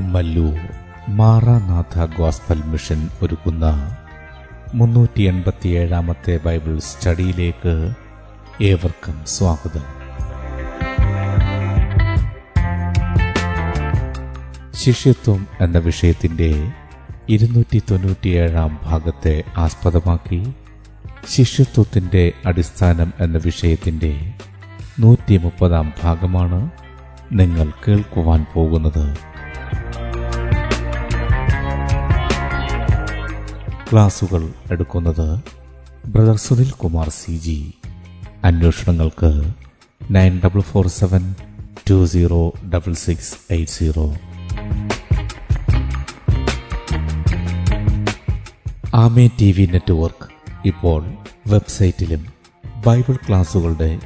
Kummallur Maranatha gospel mission ഒരുക്കുന്ന മുന്നൂറ്റി എൺപത്തിയേഴാമത്തെ Bible സ്റ്റഡിയിലേക്ക് ഏവർക്കും സ്വാഗതം. ശിഷ്യത്വം എന്ന വിഷയത്തിന്റെ ഇരുന്നൂറ്റി തൊണ്ണൂറ്റിയേഴാം ഭാഗത്തെ ആസ്പദമാക്കി ശിഷ്യത്വത്തിന്റെ അടിസ്ഥാനം എന്ന വിഷയത്തിന്റെ നൂറ്റി മുപ്പതാം ഭാഗമാണ് നിങ്ങൾ കേൾക്കുവാൻ പോകുന്നത്. ക്ലാസുകൾ എടുക്കുന്നത് brother Sunil Kumar C G. അന്വേഷണങ്ങൾക്ക് nine double four seven two zero double six eight zero. Amen T V network ഇപ്പോൾ വെബ്സൈറ്റിലും ബൈബിൾ ക്ലാസുകളുടെ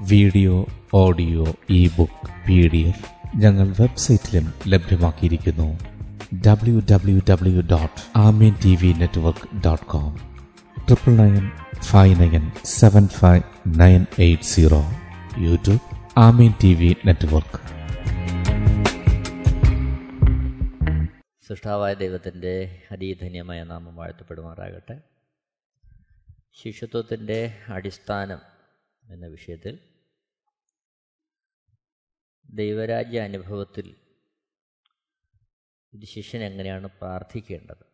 video audio E book P D F ഞങ്ങൾ വെബ്സൈറ്റിലും ലഭ്യമാക്കിയിരിക്കുന്നു. W W W dot Amen T V network dot com triple nine five nine seven five nine eight zero YouTube Amen T V network സൃഷ്ടാവായ ദൈവത്തിന്റെ അതീധന്യമായ നാമം വാഴ്ത്തപ്പെടുമാറാകട്ടെ ശിശുത്വത്തിന്റെ അടിസ്ഥാനം എന്ന വിഷയത്തിൽ ദൈവരാജ്യ അനുഭവത്തിൽ ഒരു ശിഷ്യൻ എങ്ങനെയാണ് പ്രാർത്ഥിക്കേണ്ടത്?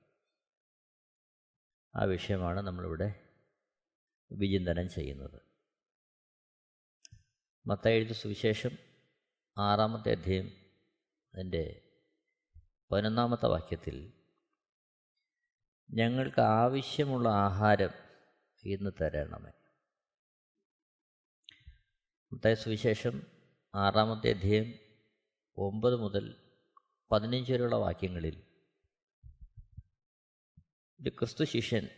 ആ വിഷയമാണ് നമ്മളിവിടെ വിചിന്തനം ചെയ്യുന്നത്. മത്തയെഴുത്ത് സുവിശേഷം ആറാമത്തെ അധ്യയം അതിന്റെ പതിനൊന്നാമത്തെ വാക്യത്തിൽ ഞങ്ങൾക്ക് ആവശ്യമുള്ള ആഹാരം ഇന്ന് തരണമേ. മത്തായ സുവിശേഷം ആറാമത്തെ അധ്യയം ഒമ്പത് മുതൽ പതിനഞ്ച് വരെയുള്ള വാക്യങ്ങളിൽ ഒരു ക്രിസ്തു ശിഷ്യൻ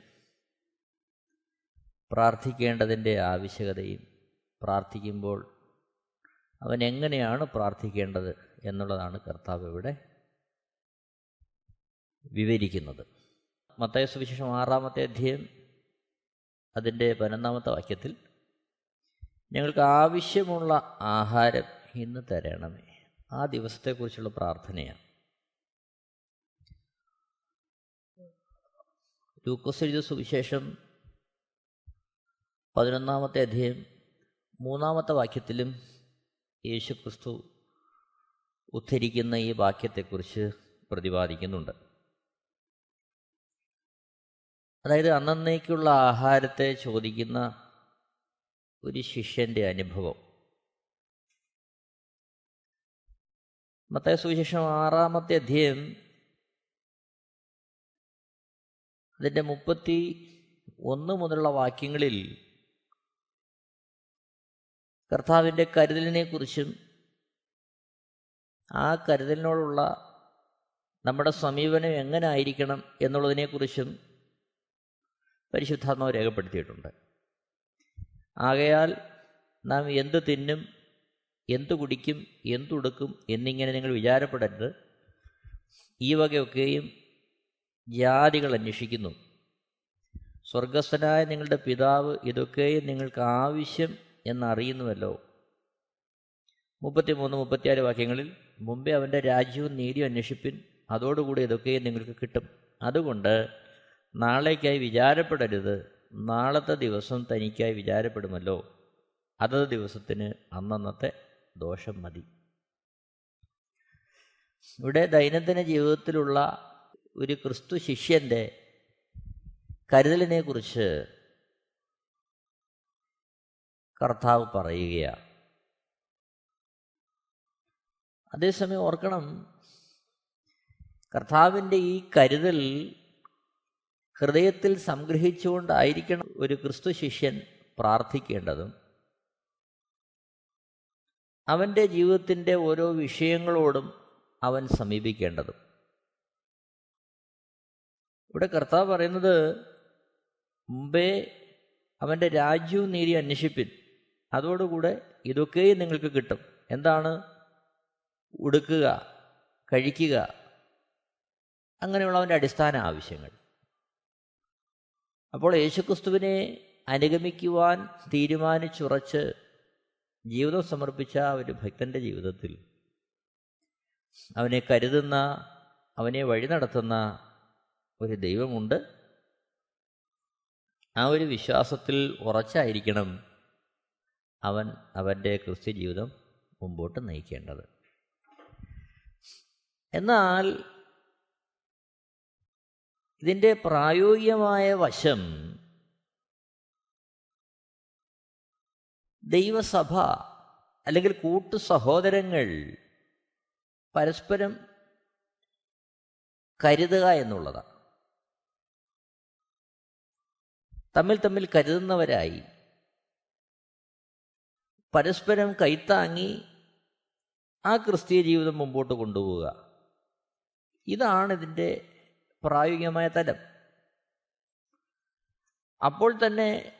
പ്രാർത്ഥിക്കേണ്ടതിന്റെ ആവശ്യകതയും പ്രാർത്ഥിക്കുമ്പോൾ അവൻ എങ്ങനെയാണ് പ്രാർത്ഥിക്കേണ്ടത് എന്നുള്ളതാണ് കർത്താവ് ഇവിടെ വിവരിക്കുന്നത്. മത്തായ സുവിശേഷം ആറാമത്തെ അധ്യയം അതിന്റെ പതിനൊന്നാമത്തെ വാക്യത്തിൽ ഞങ്ങൾക്ക് ആവശ്യമുള്ള ആഹാരം ഇന്ന് തരണമേ. ആ ദിവസത്തെക്കുറിച്ചുള്ള പ്രാർത്ഥനയാണ്. ലൂക്കോസ് എഴുതിയ സുവിശേഷം പതിനൊന്നാമത്തെ അധ്യയം മൂന്നാമത്തെ വാക്യത്തിലും യേശു ക്രിസ്തു ഉദ്ധരിക്കുന്ന ഈ വാക്യത്തെക്കുറിച്ച് പ്രതിപാദിക്കുന്നുണ്ട്. അതായത് അന്നേക്കുള്ള ആഹാരത്തെ ചോദിക്കുന്ന ഒരു ശിഷ്യന്റെ അനുഭവം. മത്തായ സുവിശേഷം ആറാമത്തെ അധ്യയം അതിന്റെ മുപ്പത്തി ഒന്ന് മുതലുള്ള വാക്യങ്ങളിൽ കർത്താവിന്റെ കരുതലിനെക്കുറിച്ചും ആ കരുതലിനോടുള്ള നമ്മുടെ സമീപനം എങ്ങനെ ആയിരിക്കണം എന്നുള്ളതിനെക്കുറിച്ചും പരിശുദ്ധാത്മാവ് രേഖപ്പെടുത്തിയിട്ടുണ്ട്. ആകയാൽ നാം എന്ത് തിന്നും എന്തു കുടിക്കും എന്തുടുക്കും എന്നിങ്ങനെ നിങ്ങൾ വിചാരപ്പെടരുത്. ഈ വകയൊക്കെയും ജാതികൾ അന്വേഷിക്കുന്നു. സ്വർഗസ്ഥനായ നിങ്ങളുടെ പിതാവ് ഇതൊക്കെയും നിങ്ങൾക്ക് ആവശ്യം എന്നറിയുന്നുവല്ലോ. മുപ്പത്തിമൂന്ന് മുപ്പത്തിയാറ് വാക്യങ്ങളിൽ മുമ്പേ അവന്റെ രാജ്യവും നീതിയും അന്വേഷിപ്പിൻ അതോടുകൂടി ഇതൊക്കെയും നിങ്ങൾക്ക് കിട്ടും. അതുകൊണ്ട് നാളേക്കായി വിചാരപ്പെടരുത്. നാളത്തെ ദിവസം തനിക്കായി വിചാരപ്പെടുമല്ലോ. അതത് ദിവസത്തിന് അന്നന്നത്തെ ദോഷം മതി. ഇവിടെ ദൈനംദിന ജീവിതത്തിലുള്ള ഒരു ക്രിസ്തു ശിഷ്യന്റെ കരുതലിനെക്കുറിച്ച് കർത്താവ് പറയുകയാണ്. അതേസമയം ഓർക്കണം കർത്താവിന്റെ ഈ കരുതൽ ഹൃദയത്തിൽ സംഗ്രഹിച്ചുകൊണ്ടായിരിക്കണം ഒരു ക്രിസ്തു ശിഷ്യൻ പ്രാർത്ഥിക്കേണ്ടതും. അവന്റെ ജീവിതത്തിന്റെ ഓരോ വിഷയങ്ങളോടും അവൻ സമീപിക്കേണ്ടതും. ഇവിടെ കർത്താവ് പറയുന്നത് മുമ്പേ അവന്റെ രാജ്യവും നീതി അന്വേഷിപ്പിൻ. അതോടുകൂടെ ഇതൊക്കെയും നിങ്ങൾക്ക് കിട്ടും. എന്താണ്? ഉടുക്കുക കഴിക്കുക. അങ്ങനെയുള്ള അവന്റെ അടിസ്ഥാന ആവശ്യങ്ങൾ. അപ്പോൾ യേശുക്രിസ്തുവിനെ അനുഗമിക്കുവാൻ തീരുമാനിച്ചുറച്ച് ജീവിതം സമർപ്പിച്ച ഒരു ഭക്തന്റെ ജീവിതത്തിൽ അവനെ കരുതുന്ന അവനെ വഴി നടത്തുന്ന ഒരു ദൈവമുണ്ട്. ആ ഒരു വിശ്വാസത്തിൽ ഉറച്ചായിരിക്കണം അവൻ അവന്റെ ക്രിസ്ത്യ ജീവിതം മുമ്പോട്ട് നയിക്കേണ്ടത്. എന്നാൽ ഇതിന്റെ പ്രായോഗികമായ വശം ദൈവസഭ അല്ലെങ്കിൽ കൂട്ടു സഹോദരങ്ങൾ പരസ്പരം കരുതുക എന്നുള്ളതാണ്. തമ്മിൽ തമ്മിൽ കരുതുന്നവരായി പരസ്പരം കൈത്താങ്ങി ആ ക്രിസ്തീയ ജീവിതം മുമ്പോട്ട് കൊണ്ടുപോവുക. ഇതാണ് ഇതിന്റെ പ്രായോഗികമായ തലം. അപ്പോൾ തന്നെ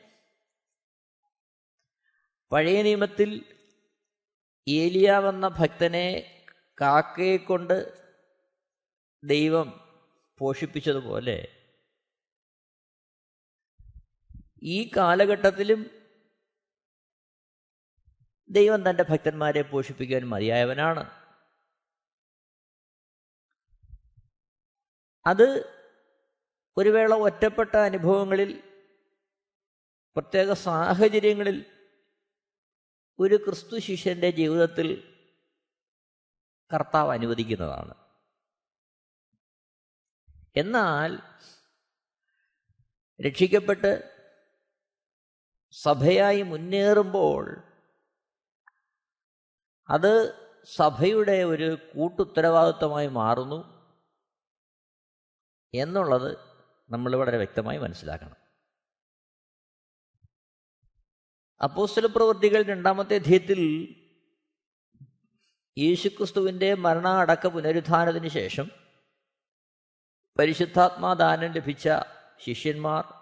പഴയ നിയമത്തിൽ ഏലിയാവെന്ന ഭക്തനെ കാക്കയെ കൊണ്ട് ദൈവം പോഷിപ്പിച്ചതുപോലെ ഈ കാലഘട്ടത്തിലും ദൈവം തന്റെ ഭക്തന്മാരെ പോഷിപ്പിക്കാൻ മതിയായവനാണ്. അത് ഒരു വേള ഒറ്റപ്പെട്ട അനുഭവങ്ങളിൽ പ്രത്യേക സാഹചര്യങ്ങളിൽ ഒരു ക്രിസ്തു ശിഷ്യന്റെ ജീവിതത്തിൽ കർത്താവ് അനുവദിക്കുന്നതാണ്. എന്നാൽ രക്ഷിക്കപ്പെട്ട് സഭയായി മുന്നേറുമ്പോൾ അത് സഭയുടെ ഒരു കൂട്ടുത്തരവാദിത്വമായി മാറുന്നു എന്നുള്ളത് നമ്മൾ വളരെ വ്യക്തമായി മനസ്സിലാക്കണം. അപ്പോസ്തല പ്രവൃത്തികൾ രണ്ടാമത്തെ അധ്യയത്തിൽ യേശുക്രിസ്തുവിന്റെ മരണ അടക്ക പുനരുദ്ധാനത്തിന് ശേഷം പരിശുദ്ധാത്മാദാനം ലഭിച്ച ശിഷ്യന്മാർ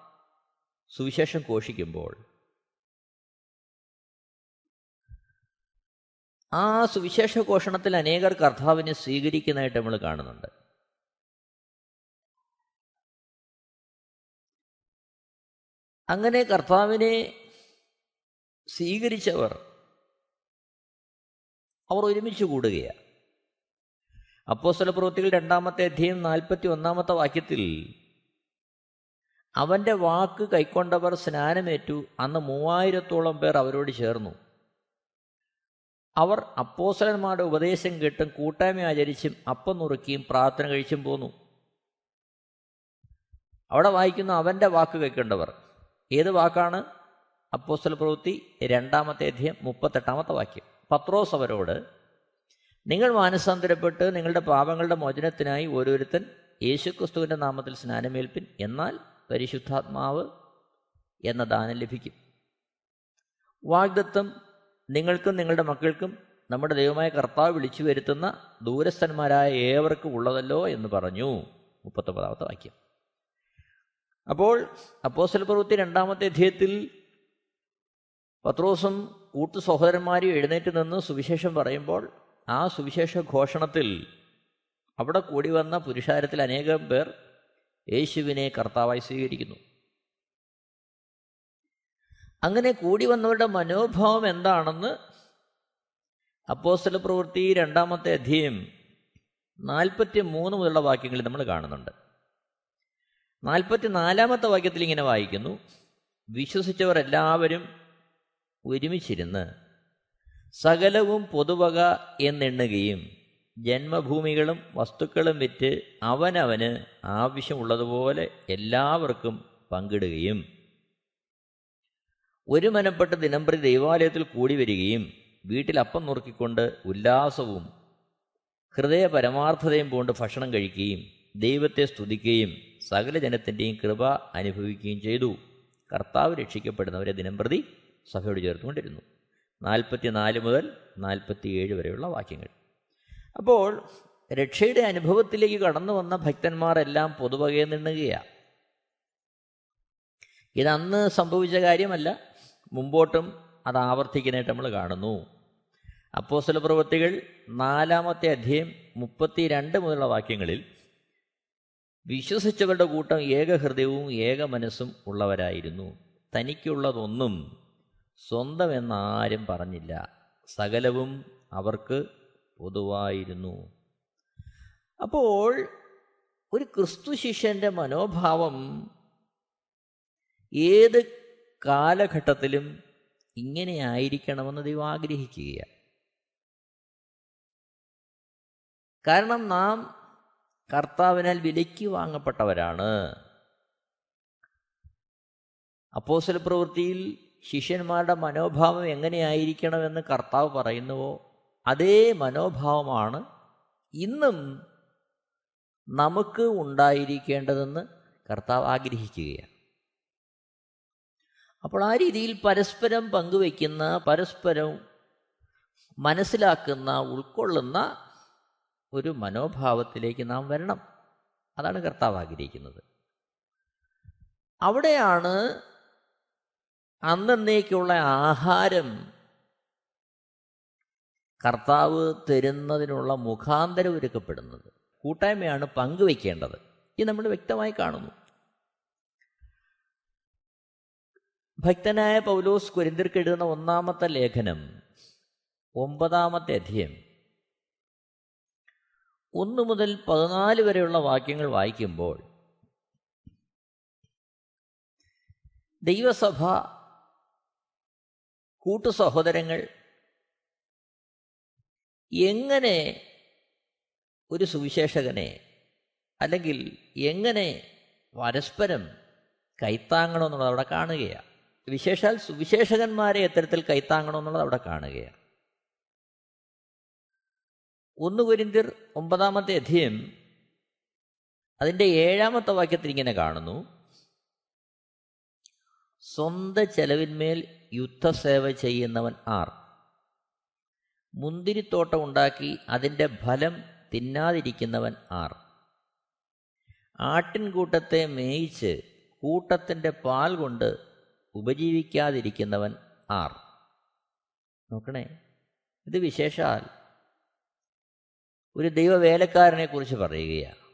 സുവിശേഷം ഘോഷിക്കുമ്പോൾ ആ സുവിശേഷ ഘോഷണത്തിൽ അനേകർ കർത്താവിനെ സ്വീകരിക്കുന്നതായിട്ട് നമ്മൾ കാണുന്നുണ്ട്. അങ്ങനെ കർത്താവിനെ സ്വീകരിച്ചവർ അവർ ഒരുമിച്ച് കൂടുകയാണ്. അപ്പോസ്തല പ്രവൃത്തികൾ രണ്ടാമത്തെ അധ്യയം നാൽപ്പത്തി ഒന്നാമത്തെ വാക്യത്തിൽ അവന്റെ വാക്ക് കൈക്കൊണ്ടവർ സ്നാനമേറ്റു അന്ന് മൂവായിരത്തോളം പേർ അവരോട് ചേർന്നു. അവർ അപ്പോസലന്മാരുടെ ഉപദേശം കേട്ടും കൂട്ടായ്മ ആചരിച്ചും അപ്പം നുറുക്കിയും പ്രാർത്ഥന കഴിച്ചും പോന്നു. അവിടെ വായിക്കുന്ന അവന്റെ വാക്ക് കൈക്കൊണ്ടവർ. ഏത് വാക്കാണ്? അപ്പോസ്തല പ്രവൃത്തി രണ്ടാമത്തെ അധ്യയം മുപ്പത്തെട്ടാമത്തെ വാക്യം. പത്രോസ് അവരോട് നിങ്ങൾ മാനസാന്തരപ്പെട്ട് നിങ്ങളുടെ പാപങ്ങളുടെ മോചനത്തിനായി ഓരോരുത്തൻ യേശുക്രിസ്തുവിന്റെ നാമത്തിൽ സ്നാനമേൽപ്പിൻ. എന്നാൽ പരിശുദ്ധാത്മാവ് എന്ന ദാനം ലഭിക്കും. വാഗ്ദത്വം നിങ്ങൾക്കും നിങ്ങളുടെ മക്കൾക്കും നമ്മുടെ ദൈവമായ കർത്താവ് വിളിച്ചു വരുത്തുന്ന ദൂരസ്ഥന്മാരായ ഏവർക്കും ഉള്ളതല്ലോ എന്ന് പറഞ്ഞു. മുപ്പത്തൊമ്പതാമത്തെ വാക്യം. അപ്പോൾ അപ്പോസ്റ്റൽ പ്രവൃത്തി രണ്ടാമത്തെ അധ്യയത്തിൽ പത്രോസും കൂട്ടു സഹോദരന്മാരും എഴുന്നേറ്റ് നിന്ന് സുവിശേഷം പറയുമ്പോൾ ആ സുവിശേഷ ഘോഷണത്തിൽ അവിടെ കൂടി വന്ന പുരുഷാരത്തിൽ അനേകം പേർ യേശുവിനെ കർത്താവായി സ്വീകരിക്കുന്നു. അങ്ങനെ കൂടി വന്നവരുടെ മനോഭാവം എന്താണെന്ന് അപ്പോസ്തല പ്രവൃത്തി രണ്ടാമത്തെ അധ്യയം നാൽപ്പത്തി മൂന്ന് മുതലുള്ള വാക്യങ്ങളിൽ നമ്മൾ കാണുന്നുണ്ട്. നാൽപ്പത്തി നാലാമത്തെ വാക്യത്തിൽ ഇങ്ങനെ വായിക്കുന്നു വിശ്വസിച്ചവർ എല്ലാവരും ഒരുമിച്ചിരുന്ന് സകലവും പൊതുവക എന്നെണ്ണുകയും ജന്മഭൂമികളും വസ്തുക്കളും വിറ്റ് അവനവന് ആവശ്യമുള്ളതുപോലെ എല്ലാവർക്കും പങ്കിടുകയും ഒരു മനപ്പെട്ട് ദിനംപ്രതി ദൈവാലയത്തിൽ കൂടി വരികയും വീട്ടിൽ അപ്പം നുറുക്കിക്കൊണ്ട് ഉല്ലാസവും ഹൃദയ പരമാർത്ഥതയും കൊണ്ട് ഭക്ഷണം കഴിക്കുകയും ദൈവത്തെ സ്തുതിക്കുകയും സകല ജനത്തിന്റെയും കൃപ അനുഭവിക്കുകയും ചെയ്തു. കർത്താവ് രക്ഷിക്കപ്പെടുന്നവരെ ദിനംപ്രതി സഭയോട് ചേർത്തുകൊണ്ടിരുന്നു. നാൽപ്പത്തി നാല് മുതൽ നാൽപ്പത്തിയേഴ് വരെയുള്ള വാക്യങ്ങൾ. അപ്പോൾ രക്ഷയുടെ അനുഭവത്തിലേക്ക് കടന്നു വന്ന ഭക്തന്മാരെല്ലാം പൊതുവകയെ നിണ്ണുകയാണ് ഇതന്ന് സംഭവിച്ച കാര്യമല്ല. മുമ്പോട്ടും അത് ആവർത്തിക്കുന്നതായിട്ട് നമ്മൾ കാണുന്നു. അപ്പോസ്തല പ്രവൃത്തികൾ നാലാമത്തെ അധ്യയം മുപ്പത്തി രണ്ട് മുതലുള്ള വാക്യങ്ങളിൽ വിശ്വസിച്ചവരുടെ കൂട്ടം ഏകഹൃദയവും ഏക മനസ്സും ഉള്ളവരായിരുന്നു. തനിക്കുള്ളതൊന്നും സ്വന്തമെന്നാരും പറഞ്ഞില്ല. സകലവും അവർക്ക് പൊതുവായിരുന്നു. അപ്പോൾ ഒരു ക്രിസ്തു ശിഷ്യന്റെ മനോഭാവം ഏത് കാലഘട്ടത്തിലും ഇങ്ങനെ ആയിരിക്കണമെന്ന് ദൈവം ആഗ്രഹിക്കുകയാണ് കാരണം നാം കർത്താവിനാൽ വിലയ്ക്ക് വാങ്ങപ്പെട്ടവരാണ്. അപ്പോസല പ്രവൃത്തിയിൽ ശിഷ്യന്മാരുടെ മനോഭാവം എങ്ങനെയായിരിക്കണമെന്ന് കർത്താവ് പറയുന്നുവോ അതേ മനോഭാവമാണ് ഇന്നും നമുക്ക് ഉണ്ടായിരിക്കേണ്ടതെന്ന് കർത്താവ് ആഗ്രഹിക്കുകയാണ്. അപ്പോൾ ആ രീതിയിൽ പരസ്പരം പങ്കുവയ്ക്കുന്ന പരസ്പരം മനസ്സിലാക്കുന്ന ഉൾക്കൊള്ളുന്ന ഒരു മനോഭാവത്തിലേക്ക് നാം വരണം. അതാണ് കർത്താവ് ആഗ്രഹിക്കുന്നത്. അവിടെയാണ് അന്നേക്കുള്ള ആഹാരം കർത്താവ് തരുന്നതിനുള്ള മുഖാന്തരം ഒരുക്കപ്പെടുന്നത്. കൂട്ടായ്മയാണ് പങ്കുവെക്കേണ്ടത് ഇത് നമ്മൾ വ്യക്തമായി കാണുന്നു. ഭക്തനായ പൗലോസ് കുരിന്തിർക്ക് എഴുതുന്ന ഒന്നാമത്തെ ലേഖനം ഒമ്പതാമത്തെ അധ്യയം. ഒന്ന് മുതൽ പതിനാല് വരെയുള്ള വാക്യങ്ങൾ വായിക്കുമ്പോൾ ദൈവസഭ കൂട്ടു സഹോദരങ്ങൾ എങ്ങനെ ഒരു സുവിശേഷകനെ അല്ലെങ്കിൽ എങ്ങനെ പരസ്പരം കൈത്താങ്ങണമെന്നുള്ളത് അവിടെ കാണുകയാണ് വിശേഷാൽ സുവിശേഷകന്മാരെ എത്തരത്തിൽ കൈത്താങ്ങണമെന്നുള്ളത് അവിടെ കാണുകയാണ് ഒന്ന് കുരിന്തിർ ഒമ്പതാമത്തെ അധ്യയം അതിന്റെ ഏഴാമത്തെ വാക്യത്തിൽ ഇങ്ങനെ കാണുന്നു. സ്വന്തം ചെലവിന്മേൽ യുദ്ധസേവ ചെയ്യുന്നവൻ ആർ. മുന്തിരിത്തോട്ടം ഉണ്ടാക്കി അതിന്റെ ഫലം തിന്നാതിരിക്കുന്നവൻ ആർ. ആട്ടിൻകൂട്ടത്തെ മേയിച്ച് കൂട്ടത്തിന്റെ പാൽ കൊണ്ട് ഉപജീവിക്കാതിരിക്കുന്നവൻ ആർ. നോക്കണേ ഇത് വിശേഷാൽ ഒരു ദൈവവേലക്കാരനെ കുറിച്ച് പറയുകയാണ്.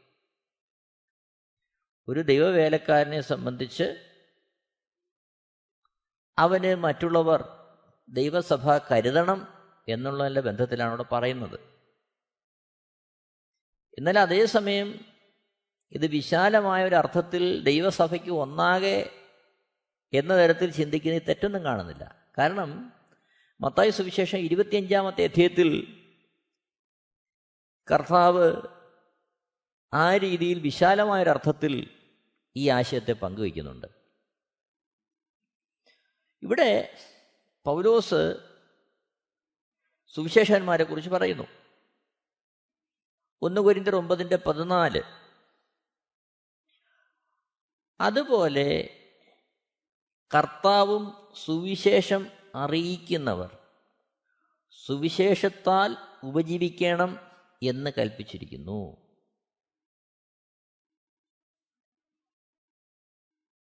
ഒരു ദൈവവേലക്കാരനെ സംബന്ധിച്ച് അവന് മറ്റുള്ളവർ ദൈവസഭ കരുതണം എന്നുള്ളതിന്റെ ബന്ധത്തിലാണ് അവിടെ പറയുന്നത്. എന്നാൽ അതേസമയം ഇത് വിശാലമായ ഒരു അർത്ഥത്തിൽ ദൈവസഭയ്ക്ക് ഒന്നാകെ എന്ന തരത്തിൽ ചിന്തിക്കുന്ന തെറ്റൊന്നും കാണുന്നില്ല. കാരണം മത്തായ സുവിശേഷം ഇരുപത്തിയഞ്ചാമത്തെ അധ്യയത്തിൽ കർത്താവ് ആ രീതിയിൽ വിശാലമായൊരർത്ഥത്തിൽ ഈ ആശയത്തെ പങ്കുവയ്ക്കുന്നുണ്ട്. ഇവിടെ പൗലോസ് സുവിശേഷന്മാരെ കുറിച്ച് പറയുന്നു. ഒന്ന് കുരിന്തർ ഒമ്പതിന്റെ പതിനാല്. അതുപോലെ കർത്താവും സുവിശേഷം അറിയിക്കുന്നവർ സുവിശേഷത്താൽ ഉപജീവിക്കണം എന്ന് കൽപ്പിച്ചിരിക്കുന്നു.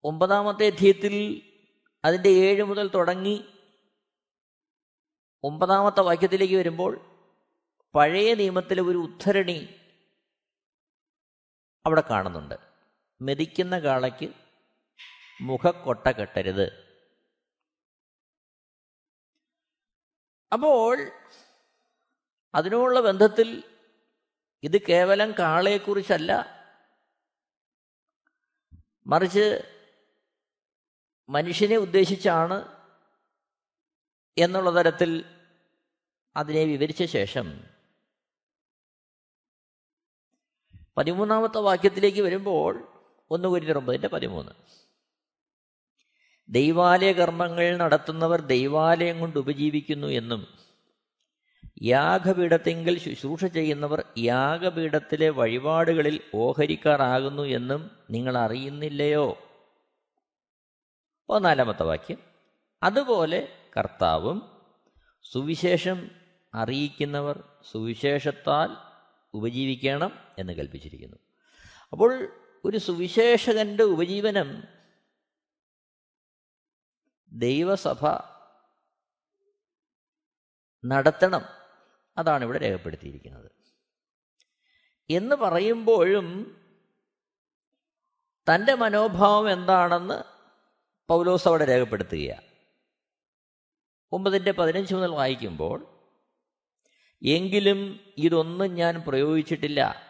ഒമ്പതാമത്തെ അധ്യയത്തിൽ അതിന്റെ ഏഴ് മുതൽ തുടങ്ങി ഒമ്പതാമത്തെ വാക്യത്തിലേക്ക് വരുമ്പോൾ പഴയ നിയമത്തിലെ ഒരു ഉദ്ധരണി അവിടെ കാണുന്നുണ്ട്. മെതിക്കുന്ന കാളയ്ക്ക് മുഖക്കൊട്ട കെട്ടരുത്. അപ്പോൾ അതിനോടുള്ള ബന്ധത്തിൽ ഇത് കേവലം കാളയെക്കുറിച്ചല്ല. മറിച്ച് മനുഷ്യനെ ഉദ്ദേശിച്ചാണ് എന്നുള്ള തരത്തിൽ അതിനെ വിവരിച്ച ശേഷം പതിമൂന്നാമത്തെ വാക്യത്തിലേക്ക് വരുമ്പോൾ ഒന്ന് കുരിഞ്ഞൊമ്പതിന്റെ പതിമൂന്ന്. ദൈവാലയ കർമ്മങ്ങൾ നടത്തുന്നവർ ദൈവാലയം കൊണ്ട് ഉപജീവിക്കുന്നു എന്നും യാഗപീഠത്തെങ്കിൽ ശുശ്രൂഷ ചെയ്യുന്നവർ യാഗപീഠത്തിലെ വഴിപാടുകളിൽ ഓഹരിക്കാറാകുന്നു എന്നും നിങ്ങൾ അറിയുന്നില്ലയോ? പതിനാലാമത്തെ വാക്യം. അതുപോലെ കർത്താവും സുവിശേഷം അറിയിക്കുന്നവർ സുവിശേഷത്താൽ ഉപജീവിക്കണം എന്ന് കൽപ്പിച്ചിരിക്കുന്നു. അപ്പോൾ ഒരു സുവിശേഷകന്റെ ഉപജീവനം ദൈവസഭ നടത്തണം. അതാണ് ഇവിടെ രേഖപ്പെടുത്തിയിരിക്കുന്നത്. എന്ന് പറയുമ്പോഴും തന്റെ മനോഭാവം എന്താണെന്ന് പൗലോസ് അവിടെ രേഖപ്പെടുത്തുകയാണ് ഒമ്പതിന്റെ പതിനഞ്ച് മുതൽ വായിക്കുമ്പോൾ എങ്കിലും ഇതൊന്നും ഞാൻ പ്രയോഗിച്ചിട്ടില്ല.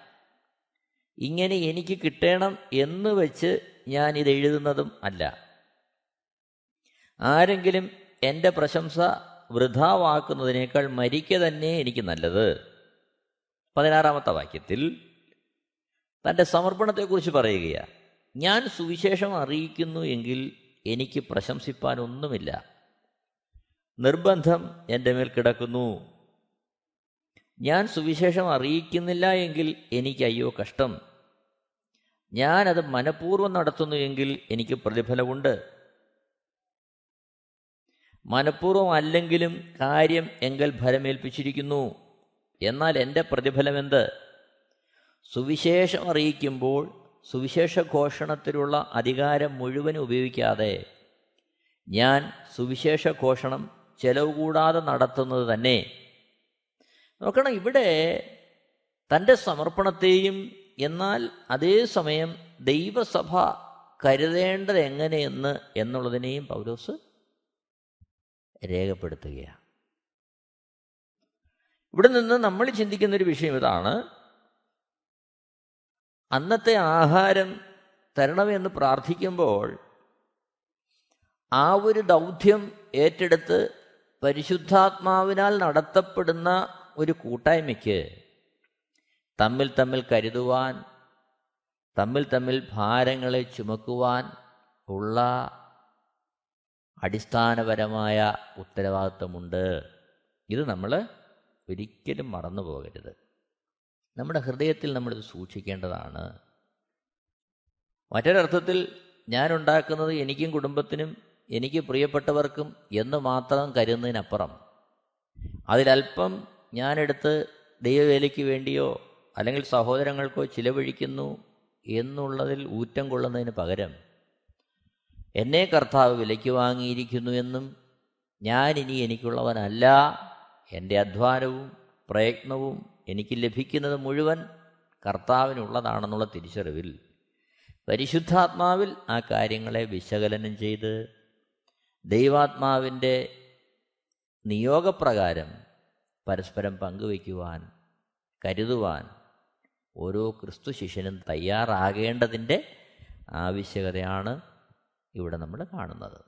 ഇങ്ങനെ എനിക്ക് കിട്ടണം എന്ന് വെച്ച് ഞാൻ ഇത് എഴുതുന്നതും അല്ല. ആരെങ്കിലും എന്റെ പ്രശംസ വൃഥാവാക്കുന്നതിനേക്കാൾ മരിക്ക തന്നെ എനിക്ക് നല്ലത്. പതിനാറാമത്തെ വാക്യത്തിൽ തന്റെ സമർപ്പണത്തെക്കുറിച്ച് പറയുകയാണ് ഞാൻ സുവിശേഷം അറിയിക്കുന്നു എങ്കിൽ എനിക്ക് പ്രശംസിപ്പാനൊന്നുമില്ല. നിർബന്ധം എന്റെ മേൽ കിടക്കുന്നു. ഞാൻ സുവിശേഷം അറിയിക്കുന്നില്ല എങ്കിൽ എനിക്ക് അയ്യോ കഷ്ടം. ഞാനത് മനഃപൂർവം നടത്തുന്നു എങ്കിൽ എനിക്ക് പ്രതിഫലമുണ്ട്. മനഃപൂർവം അല്ലെങ്കിലും കാര്യം എങ്കിൽ ഫലമേൽപ്പിച്ചിരിക്കുന്നു. എന്നാൽ എന്റെ പ്രതിഫലമെന്ത്? സുവിശേഷം അറിയിക്കുമ്പോൾ സുവിശേഷ ഘോഷണത്തിലുള്ള അധികാരം മുഴുവൻ ഉപയോഗിക്കാതെ ഞാൻ സുവിശേഷ ഘോഷണം ചെലവ് കൂടാതെ നടത്തുന്നത് തന്നെ. നോക്കണം ഇവിടെ തന്റെ സമർപ്പണത്തെയും എന്നാൽ അതേ സമയം ദൈവസഭ കരുതേണ്ടത് എങ്ങനെയെന്ന് എന്നുള്ളതിനെയും പൗലോസ് രേഖപ്പെടുത്തുകയാണ്. ഇവിടെ നിന്ന് നമ്മൾ ചിന്തിക്കുന്നൊരു വിഷയം ഇതാണ്. അന്നത്തെ ആഹാരം തരണമെന്ന് പ്രാർത്ഥിക്കുമ്പോൾ ആ ഒരു ദൗത്യം ഏറ്റെടുത്ത് പരിശുദ്ധാത്മാവിനാൽ നടത്തപ്പെടുന്ന ഒരു കൂട്ടായ്മയ്ക്ക് തമ്മിൽ തമ്മിൽ കരുതുവാൻ തമ്മിൽ തമ്മിൽ ഭാരങ്ങളെ ചുമക്കുവാൻ ഉള്ള അടിസ്ഥാനപരമായ ഉത്തരവാദിത്വമുണ്ട്. ഇത് നമ്മൾ ഒരിക്കലും മറന്നു പോകരുത് നമ്മുടെ ഹൃദയത്തിൽ നമ്മളിത് സൂക്ഷിക്കേണ്ടതാണ്. മറ്റൊരർത്ഥത്തിൽ ഞാൻ ഉണ്ടാക്കുന്നത് എനിക്കും കുടുംബത്തിനും എനിക്ക് പ്രിയപ്പെട്ടവർക്കും എന്ന് മാത്രം കരുതുന്നതിനപ്പുറം അതിലല്പം ഞാനെടുത്ത് ദൈവവേലയ്ക്ക് വേണ്ടിയോ അല്ലെങ്കിൽ സഹോദരങ്ങൾക്കോ ചിലവഴിക്കുന്നു എന്നുള്ളതിൽ ഊറ്റം കൊള്ളുന്നതിന് പകരം എന്നെ കർത്താവ് വിലയ്ക്ക് വാങ്ങിയിരിക്കുന്നു എന്നും ഞാനിനി എനിക്കുള്ളവനല്ല എന്റെ അധ്വാനവും പ്രയത്നവും എനിക്ക് ലഭിക്കുന്നത് മുഴുവൻ കർത്താവിനുള്ളതാണെന്നുള്ള തിരിച്ചറിവിൽ പരിശുദ്ധാത്മാവിൽ ആ കാര്യങ്ങളെ വിശകലനം ചെയ്ത് ദൈവാത്മാവിന്റെ നിയോഗപ്രകാരം പരസ്പരം പങ്കുവയ്ക്കുവാൻ കരുതുവാൻ ഓരോ ക്രിസ്തു ശിഷ്യനും തയ്യാറാകേണ്ടതിന്റെ ആവശ്യകതയാണ് ഇവിടെ നമ്മൾ കാണുന്നത്.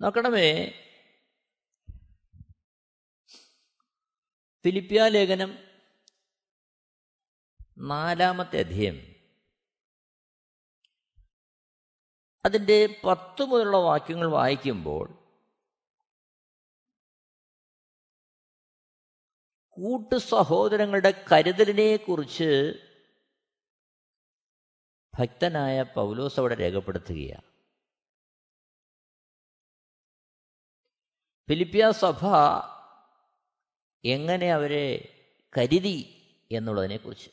നോക്കണമേ ഫിലിപ്പിയ ലേഖനം നാലാമത്തെ അധ്യയം. അതിന്റെ പത്ത് മുതലുള്ള വാക്യങ്ങൾ വായിക്കുമ്പോൾ കൂട്ടു സഹോദരങ്ങളുടെ കരുതലിനെക്കുറിച്ച് ഭക്തനായ പൗലോസ് അവിടെ രേഖപ്പെടുത്തുകയാണ്. ഫിലിപ്പിയ സഭ എങ്ങനെ അവരെ കരുതി എന്നുള്ളതിനെക്കുറിച്ച്.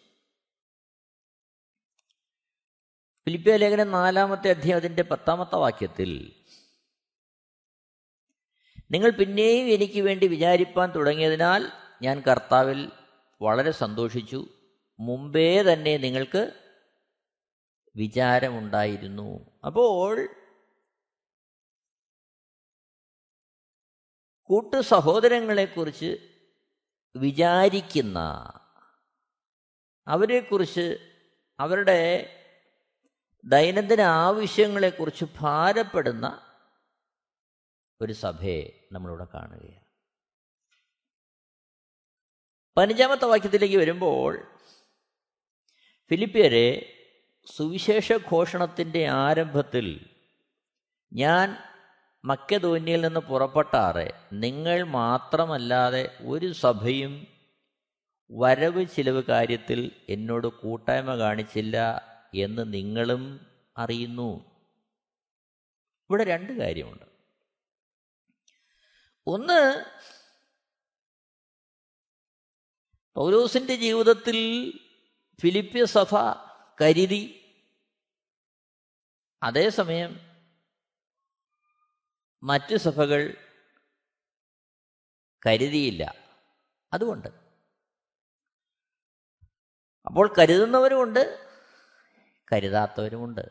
ഫിലിപ്പിയ ലേഖനം നാലാമത്തെ അധ്യായം അതിന്റെ പത്താമത്തെ വാക്യത്തിൽ നിങ്ങൾ പിന്നെയും എനിക്ക് വേണ്ടി വിചാരിപ്പാൻ തുടങ്ങിയതിനാൽ ഞാൻ കർത്താവിൽ വളരെ സന്തോഷിച്ചു. മുമ്പേ തന്നെ നിങ്ങൾക്ക് വിചാരമുണ്ടായിരുന്നു. അപ്പോൾ കൂട്ടു സഹോദരങ്ങളെക്കുറിച്ച് വിചാരിക്കുന്ന. അവരെക്കുറിച്ച് അവരുടെ ദൈനംദിന ആവശ്യങ്ങളെക്കുറിച്ച് ഭാരപ്പെടുന്ന ഒരു സഭയെ നമ്മളിവിടെ കാണുകയാണ്. പതിനഞ്ചാമത്തെ വാക്യത്തിലേക്ക് വരുമ്പോൾ ഫിലിപ്പിയരെ സുവിശേഷ ഘോഷണത്തിന്റെ ആരംഭത്തിൽ ഞാൻ മക്കധോന്യയിൽ നിന്ന് പുറപ്പെട്ടാറെ നിങ്ങൾ മാത്രമല്ലാതെ ഒരു സഭയും വരവ് ചിലവ് കാര്യത്തിൽ എന്നോട് കൂട്ടായ്മ കാണിച്ചില്ല എന്ന് നിങ്ങളും അറിയുന്നു. ഇവിടെ രണ്ട് കാര്യമുണ്ട്. ഒന്ന് പൗലോസിന്റെ ജീവിതത്തിൽ ഫിലിപ്പിയ സഭ കരുതി. അതേസമയം മറ്റ് സഭകൾ കരുതിയില്ല. അതുകൊണ്ട്. അപ്പോൾ കരുതുന്നവരുമുണ്ട് കരുതാത്തവരുമുണ്ട്.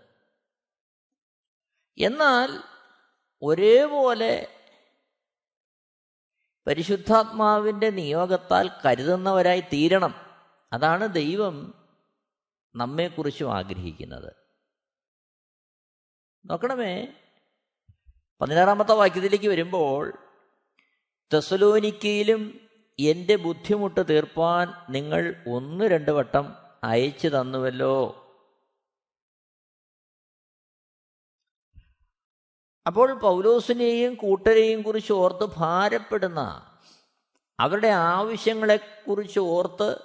എന്നാൽ ഒരേപോലെ പരിശുദ്ധാത്മാവിന്റെ നിയോഗത്താൽ കരുതുന്നവരായി തീരണം. അതാണ് ദൈവം നമ്മെക്കുറിച്ചും ആഗ്രഹിക്കുന്നത്. നോക്കണമേ പതിനാറാമത്തെ വാക്യത്തിലേക്ക് വരുമ്പോൾ തെസലോനിക്കയിലും എന്റെ ബുദ്ധിമുട്ട് തീർപ്പാൻ നിങ്ങൾ ഒന്ന് രണ്ട് വട്ടം അയച്ചു തന്നുവല്ലോ. അപ്പോൾ പൗലോസിനെയും കൂട്ടരെയും കുറിച്ച് ഓർത്ത് ഭാരപ്പെടുന്ന അവരുടെ ആവശ്യങ്ങളെക്കുറിച്ച് ഓർത്ത്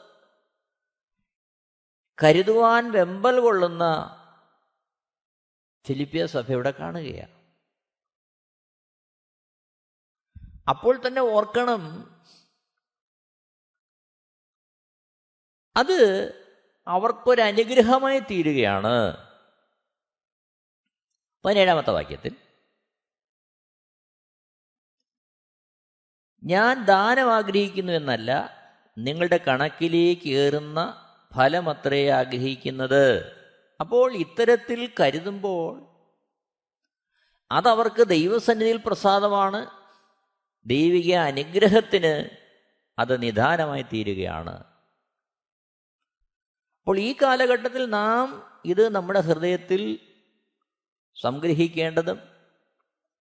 കരുതുവാൻ വെമ്പൽ കൊള്ളുന്ന ഫിലിപ്പിയ സഭയുടെ കാണുകയാണ്. അപ്പോൾ തന്നെ ഓർക്കണം. അത് അവർക്കൊരനുഗ്രഹമായി തീരുകയാണ്. പതിനേഴാമത്തെ വാക്യത്തിൽ. ഞാൻ ദാനം ആഗ്രഹിക്കുന്നു എന്നല്ല നിങ്ങളുടെ കണക്കിലേക്ക് ഏറുന്ന ഫലമത്രേ ആഗ്രഹിക്കുന്നത്. അപ്പോൾ ഇത്തരത്തിൽ കരുതുമ്പോൾ അതവർക്ക് ദൈവസന്നിധിയിൽ പ്രസാദമാണ്. ദൈവിക അനുഗ്രഹത്തിന് അത് നിധാനമായി തീരുകയാണ്. അപ്പോൾ ഈ കാലഘട്ടത്തിൽ നാം ഇത് നമ്മുടെ ഹൃദയത്തിൽ സംഗ്രഹിക്കേണ്ടതും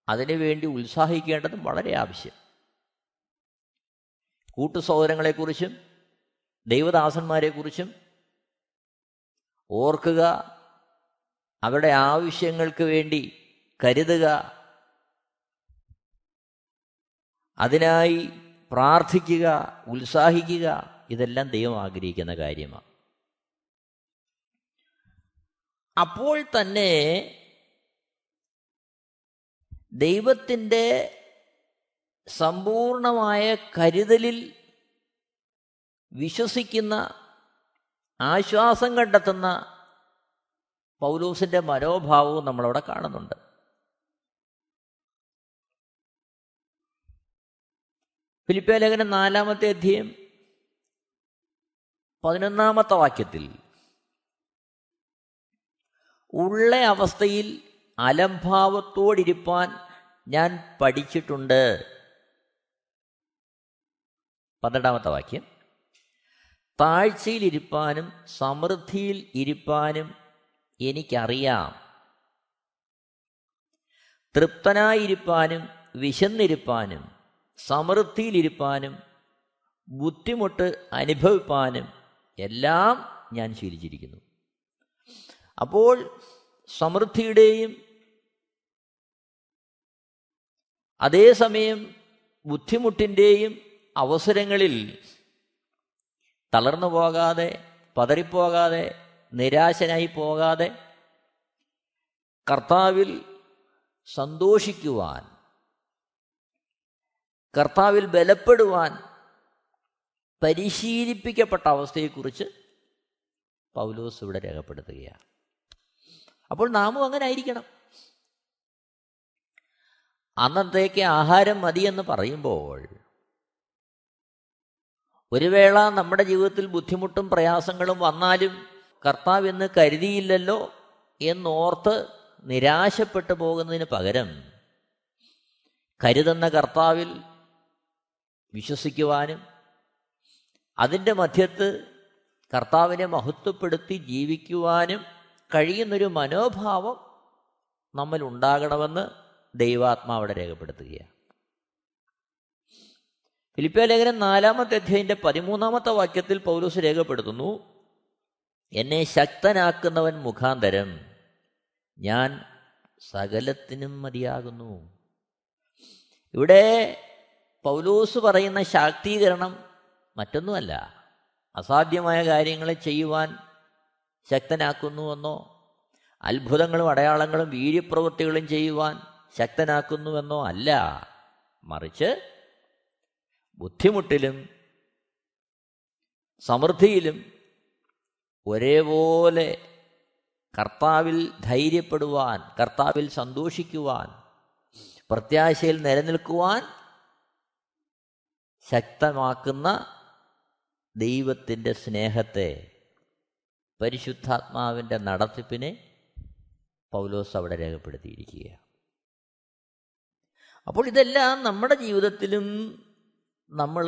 അതിനുവേണ്ടി ഉത്സാഹിക്കേണ്ടതും വളരെ ആവശ്യം. കൂട്ടു സഹോദരങ്ങളെക്കുറിച്ചും ദൈവദാസന്മാരെക്കുറിച്ചും ഓർക്കുക അവരുടെ ആവശ്യങ്ങൾക്ക് വേണ്ടി കരുതുക അതിനായി പ്രാർത്ഥിക്കുക ഉത്സാഹിക്കുക ഇതെല്ലാം ദൈവം ആഗ്രഹിക്കുന്ന കാര്യമാണ് അപ്പോൾ തന്നെ ദൈവത്തിന്റെ സമ്പൂർണമായ കരുതലിൽ വിശ്വസിക്കുന്ന ആശ്വാസം കണ്ടെത്തുന്ന പൗലൂസിന്റെ മനോഭാവവും നമ്മളവിടെ കാണുന്നുണ്ട്. ഫിലിപ്പ ലേഖനം നാലാമത്തെ അധ്യയം പതിനൊന്നാമത്തെ വാക്യത്തിൽ ഉള്ള അവസ്ഥയിൽ അലംഭാവത്തോടിരിപ്പാൻ ഞാൻ പഠിച്ചിട്ടുണ്ട്. പന്ത്രണ്ടാമത്തെ വാക്യം. താഴ്ചയിൽ ഇരിപ്പാനും സമൃദ്ധിയിൽ ഇരിപ്പാനും എനിക്കറിയാം. തൃപ്തനായിരിപ്പാനും വിശന്നിരിപ്പാനും സമൃദ്ധിയിലിരിപ്പാനും ബുദ്ധിമുട്ട് അനുഭവിപ്പാനും എല്ലാം ഞാൻ ശീലിച്ചിരിക്കുന്നു. അപ്പോൾ സമൃദ്ധിയുടെയും അതേസമയം ബുദ്ധിമുട്ടിന്റെയും അവസരങ്ങളിൽ തളർന്നു പോകാതെ പതറിപ്പോകാതെ നിരാശനായി പോകാതെ കർത്താവിൽ സന്തോഷിക്കുവാൻ കർത്താവിൽ ബലപ്പെടുവാൻ പരിശീലിപ്പിക്കപ്പെട്ട അവസ്ഥയെക്കുറിച്ച് പൗലോസ് ഇവിടെ രേഖപ്പെടുത്തുകയാണ്. അപ്പോൾ നാമും അങ്ങനെ ആയിരിക്കണം. അന്നത്തേക്ക് ആഹാരം മതിയെന്ന് പറയുമ്പോൾ ഒരു വേള നമ്മുടെ ജീവിതത്തിൽ ബുദ്ധിമുട്ടും പ്രയാസങ്ങളും വന്നാലും കർത്താവ് എന്ന് കരുതിയില്ലല്ലോ എന്നോർത്ത് നിരാശപ്പെട്ടു പോകുന്നതിന് പകരം കരുതുന്ന കർത്താവിൽ വിശ്വസിക്കുവാനും അതിന്റെ മധ്യത്ത് കർത്താവിനെ മഹത്വപ്പെടുത്തി ജീവിക്കുവാനും കഴിയുന്നൊരു മനോഭാവം നമ്മൾ ഉണ്ടാകണമെന്ന് ദൈവാത്മാവിടെ രേഖപ്പെടുത്തുകയാണ്. ഫിലിപ്പിയ ലേഖനം നാലാമത്തെ അധ്യായന്റെ പതിമൂന്നാമത്തെ വാക്യത്തിൽ പൗലൂസ് രേഖപ്പെടുത്തുന്നു എന്നെ ശക്തനാക്കുന്നവൻ മുഖാന്തരം ഞാൻ സകലത്തിനും മതിയാകുന്നു. ഇവിടെ പൗലൂസ് പറയുന്ന ശാക്തീകരണം മറ്റൊന്നുമല്ല. അസാധ്യമായ കാര്യങ്ങളെ ചെയ്യുവാൻ ശക്തനാക്കുന്നുവെന്നോ അത്ഭുതങ്ങളും അടയാളങ്ങളും വീര്യപ്രവൃത്തികളും ചെയ്യുവാൻ ശക്തനാക്കുന്നുവെന്നോ അല്ല. മറിച്ച് ബുദ്ധിമുട്ടിലും സമൃദ്ധിയിലും ഒരേപോലെ കർത്താവിൽ ധൈര്യപ്പെടുവാൻ കർത്താവിൽ സന്തോഷിക്കുവാൻ പ്രത്യാശയിൽ നിലനിൽക്കുവാൻ ശക്തമാക്കുന്ന ദൈവത്തിന്റെ സ്നേഹത്തെ പരിശുദ്ധാത്മാവിന്റെ നടത്തിപ്പിനെ പൗലോസ് അവിടെ രേഖപ്പെടുത്തിയിരിക്കുക അപ്പോൾ ഇതെല്ലാം നമ്മുടെ ജീവിതത്തിലും നമ്മൾ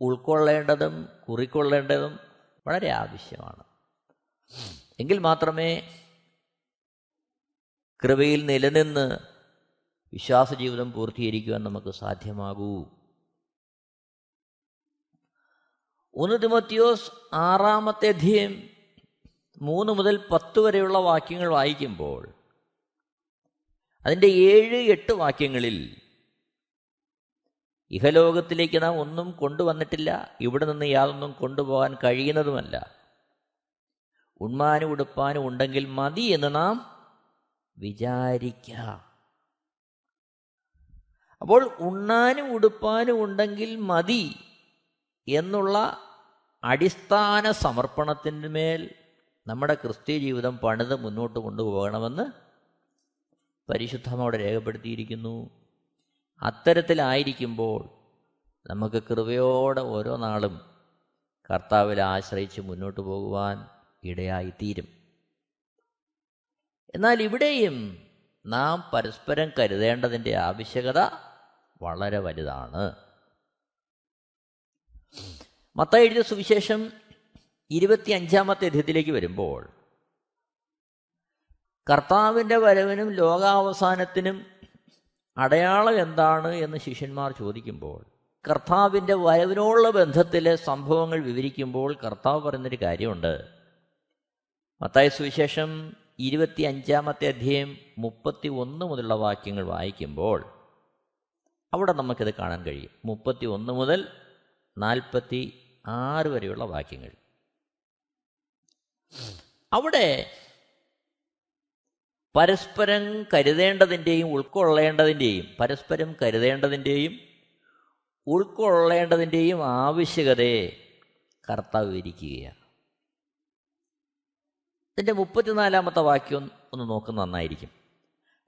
ഉൾക്കൊള്ളേണ്ടതും കുറിക്കൊള്ളേണ്ടതും വളരെ ആവശ്യമാണ്. എങ്കിൽ മാത്രമേ കൃപയിൽ നിലനിന്ന് വിശ്വാസ ജീവിതം പൂർത്തീകരിക്കുവാൻ നമുക്ക് സാധ്യമാകൂ. ഒന്ന് തിമത്തിയോസ് ആറാമത്തെ അധ്യയം മൂന്ന് മുതൽ പത്ത് വരെയുള്ള വാക്യങ്ങൾ വായിക്കുമ്പോൾ അതിന്റെ ഏഴ് എട്ട് വാക്യങ്ങളിൽ ഇഹലോകത്തിലേക്ക് നാം ഒന്നും കൊണ്ടുവന്നിട്ടില്ല ഇവിടെ നിന്ന് യാതൊന്നും കൊണ്ടുപോകാൻ കഴിയുന്നതുമല്ല. ഉണ്മാനും ഉടുപ്പാനും ഉണ്ടെങ്കിൽ മതി എന്ന് നാം വിചാരിക്കാം. അപ്പോൾ ഉണ്ണാനും ഉടുപ്പാനും ഉണ്ടെങ്കിൽ മതി എന്നുള്ള അടിസ്ഥാന സമർപ്പണത്തിന്മേൽ നമ്മുടെ ക്രിസ്ത്യ ജീവിതം പണിത് മുന്നോട്ട് കൊണ്ടുപോകണമെന്ന് പരിശുദ്ധമോടെ രേഖപ്പെടുത്തിയിരിക്കുന്നു. അത്തരത്തിലായിരിക്കുമ്പോൾ നമുക്ക് കൃപയോടെ ഓരോ നാളും കർത്താവിൽ ആശ്രയിച്ച് മുന്നോട്ട് പോകുവാൻ ഇടയായിത്തീരും. എന്നാൽ ഇവിടെയും നാം പരസ്പരം കരുതേണ്ടതിന്റെ ആവശ്യകത വളരെ വലുതാണ്. മത്ത എഴുതിയ സുവിശേഷം ഇരുപത്തി അഞ്ചാമത്തെ അധ്യയത്തിലേക്ക് വരുമ്പോൾ കർത്താവിന്റെ വരവിനും ലോകാവസാനത്തിനും അടയാളം എന്താണ് എന്ന് ശിഷ്യന്മാർ ചോദിക്കുമ്പോൾ കർത്താവിന്റെ വരവിനോടുള്ള ബന്ധത്തിലെ സംഭവങ്ങൾ വിവരിക്കുമ്പോൾ കർത്താവ് പറയുന്നൊരു കാര്യമുണ്ട്. മത്തായ സുവിശേഷം ഇരുപത്തി അഞ്ചാമത്തെ അധ്യായം മുപ്പത്തി ഒന്ന് മുതലുള്ള വാക്യങ്ങൾ വായിക്കുമ്പോൾ അവിടെ നമുക്കിത് കാണാൻ കഴിയും. മുപ്പത്തി ഒന്ന് മുതൽ നാൽപ്പത്തി ആറ് വരെയുള്ള വാക്യങ്ങൾ. അവിടെ പരസ്പരം കരുതേണ്ടതിന്റെയും ഉൾക്കൊള്ളേണ്ടതിന്റെയും പരസ്പരം കരുതേണ്ടതിന്റെയും ഉൾക്കൊള്ളേണ്ടതിന്റെയും ആവശ്യകതയെ കർത്താവ് വിവരിക്കുകയാണ് ഇതിന്റെ മുപ്പത്തിനാലാമത്തെ വാക്യം ഒന്ന് നോക്കുന്ന നന്നായിരിക്കും.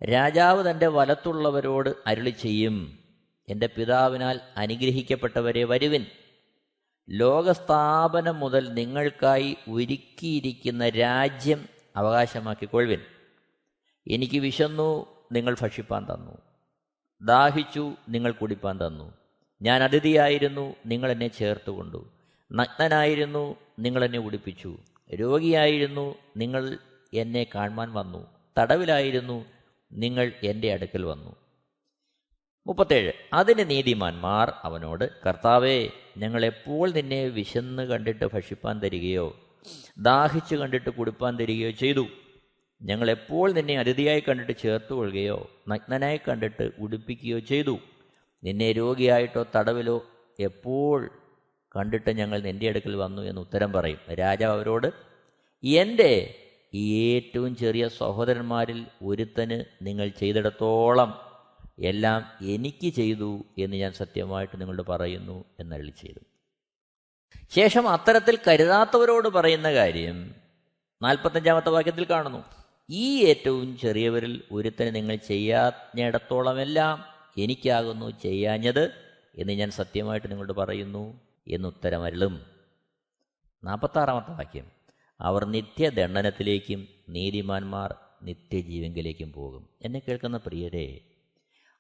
രാജാവ് തന്റെ വലത്തുള്ളവരോട് അരുളി ചെയ്യും. എന്റെ പിതാവിനാൽ അനുഗ്രഹിക്കപ്പെട്ടവരെ വരുവിൻ. ലോകസ്ഥാപനം മുതൽ നിങ്ങൾക്കായി ഒരുക്കിയിരിക്കുന്ന രാജ്യം അവകാശമാക്കിക്കൊള്ളുവിൻ. എനിക്ക് വിശന്നു നിങ്ങൾ ഭക്ഷിപ്പാൻ തന്നു. ദാഹിച്ചു നിങ്ങൾ കുടിപ്പാൻ തന്നു. ഞാൻ അതിഥിയായിരുന്നു നിങ്ങൾ എന്നെ ചേർത്തുകൊണ്ടു. നഗ്നനായിരുന്നു നിങ്ങൾ എന്നെ ഉടുപ്പിച്ചു. രോഗിയായിരുന്നു നിങ്ങൾ എന്നെ കാണുവാൻ വന്നു. തടവിലായിരുന്നു നിങ്ങൾ എന്റെ അടുക്കൽ വന്നു. മുപ്പത്തേഴ്. അതിന് നീതിമാന്മാർ അവനോട് കർത്താവേ ഞങ്ങൾ എപ്പോൾ നിന്നെ വിശന്ന് കണ്ടിട്ട് ഭക്ഷിപ്പാൻ തരികയോ ദാഹിച്ചു കണ്ടിട്ട് കുടിപ്പാൻ തരികയോ ചെയ്തു? ഞങ്ങൾ എപ്പോൾ നിന്നെ അതിഥിയായി കണ്ടിട്ട് ചേർത്ത് കൊള്ളുകയോ നഗ്നനായി കണ്ടിട്ട് ഉടുപ്പിക്കുകയോ ചെയ്തു? നിന്നെ രോഗിയായിട്ടോ തടവിലോ എപ്പോൾ കണ്ടിട്ട് ഞങ്ങൾ നിന്റെ അടുക്കൽ വന്നു? എന്ന് ഉത്തരം പറയും. രാജാവ് അവരോട് എന്റെ ഏറ്റവും ചെറിയ സഹോദരന്മാരിൽ ഒരുത്തന് നിങ്ങൾ ചെയ്തിടത്തോളം എല്ലാം എനിക്ക് ചെയ്തു എന്ന് ഞാൻ സത്യമായിട്ട് നിങ്ങളോട് പറയുന്നു എന്നരളി ചെയ്തു. ശേഷം അത്തരത്തിൽ കരുതാത്തവരോട് പറയുന്ന കാര്യം നാൽപ്പത്തഞ്ചാമത്തെ വാക്യത്തിൽ കാണുന്നു. ഈ ഏറ്റവും ചെറിയവരിൽ ഒരുത്തന് നിങ്ങൾ ചെയ്യാഞ്ഞിടത്തോളമെല്ലാം എനിക്കാകുന്നു ചെയ്യാഞ്ഞത് എന്ന് ഞാൻ സത്യമായിട്ട് നിങ്ങളോട് പറയുന്നു എന്നുത്തരമരളും. നാൽപ്പത്താറാമത്തെ വാക്യം. അവർ നിത്യദണ്ഡനത്തിലേക്കും നീതിമാന്മാർ നിത്യജീവങ്കിലേക്കും പോകും. എന്നെ കേൾക്കുന്ന പ്രിയരെ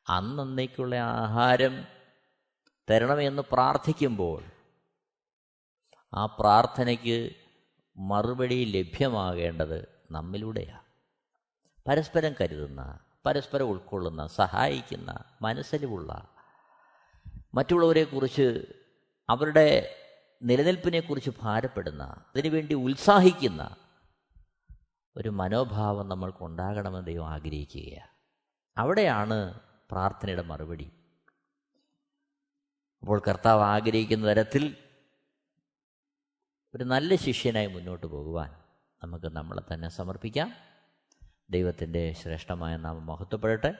അന്നേക്കുള്ള ആഹാരം തരണമെന്ന് പ്രാർത്ഥിക്കുമ്പോൾ ആ പ്രാർത്ഥനയ്ക്ക് മറുപടി ലഭ്യമാകേണ്ടത് നമ്മിലൂടെയാണ് പരസ്പരം കരുതുന്ന പരസ്പരം ഉൾക്കൊള്ളുന്ന സഹായിക്കുന്ന മനസ്സിലുമുള്ള മറ്റുള്ളവരെക്കുറിച്ച് അവരുടെ നിലനിൽപ്പിനെക്കുറിച്ച് ഭാരപ്പെടുന്ന അതിനുവേണ്ടി ഉത്സാഹിക്കുന്ന ഒരു മനോഭാവം നമ്മൾക്കുണ്ടാകണമെന്ന് ദൈവം ആഗ്രഹിക്കുകയാണ് അവിടെയാണ് പ്രാർത്ഥനയുടെ മറുപടി. അപ്പോൾ കർത്താവ് ആഗ്രഹിക്കുന്ന തരത്തിൽ ഒരു നല്ല ശിഷ്യനായി മുന്നോട്ട് പോകുവാൻ നമുക്ക് നമ്മളെ തന്നെ സമർപ്പിക്കാം. ദൈവത്തിന്റെ ശ്രേഷ്ഠമായ നാമം മഹത്വപ്പെടട്ടെ.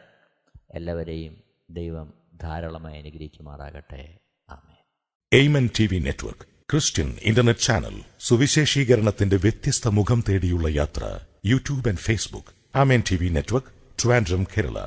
എല്ലാവരെയും ദൈവം ധാരാളമായി അനുഗ്രഹിക്കുമാറാകട്ടെ. Amen T V network Christian internet channel സുവിശേഷീകരണത്തിന്റെ വ്യത്യസ്ത മുഖം തേടിയുള്ള യാത്ര YouTube and Facebook. Amen T V network Trivandrum Kerala.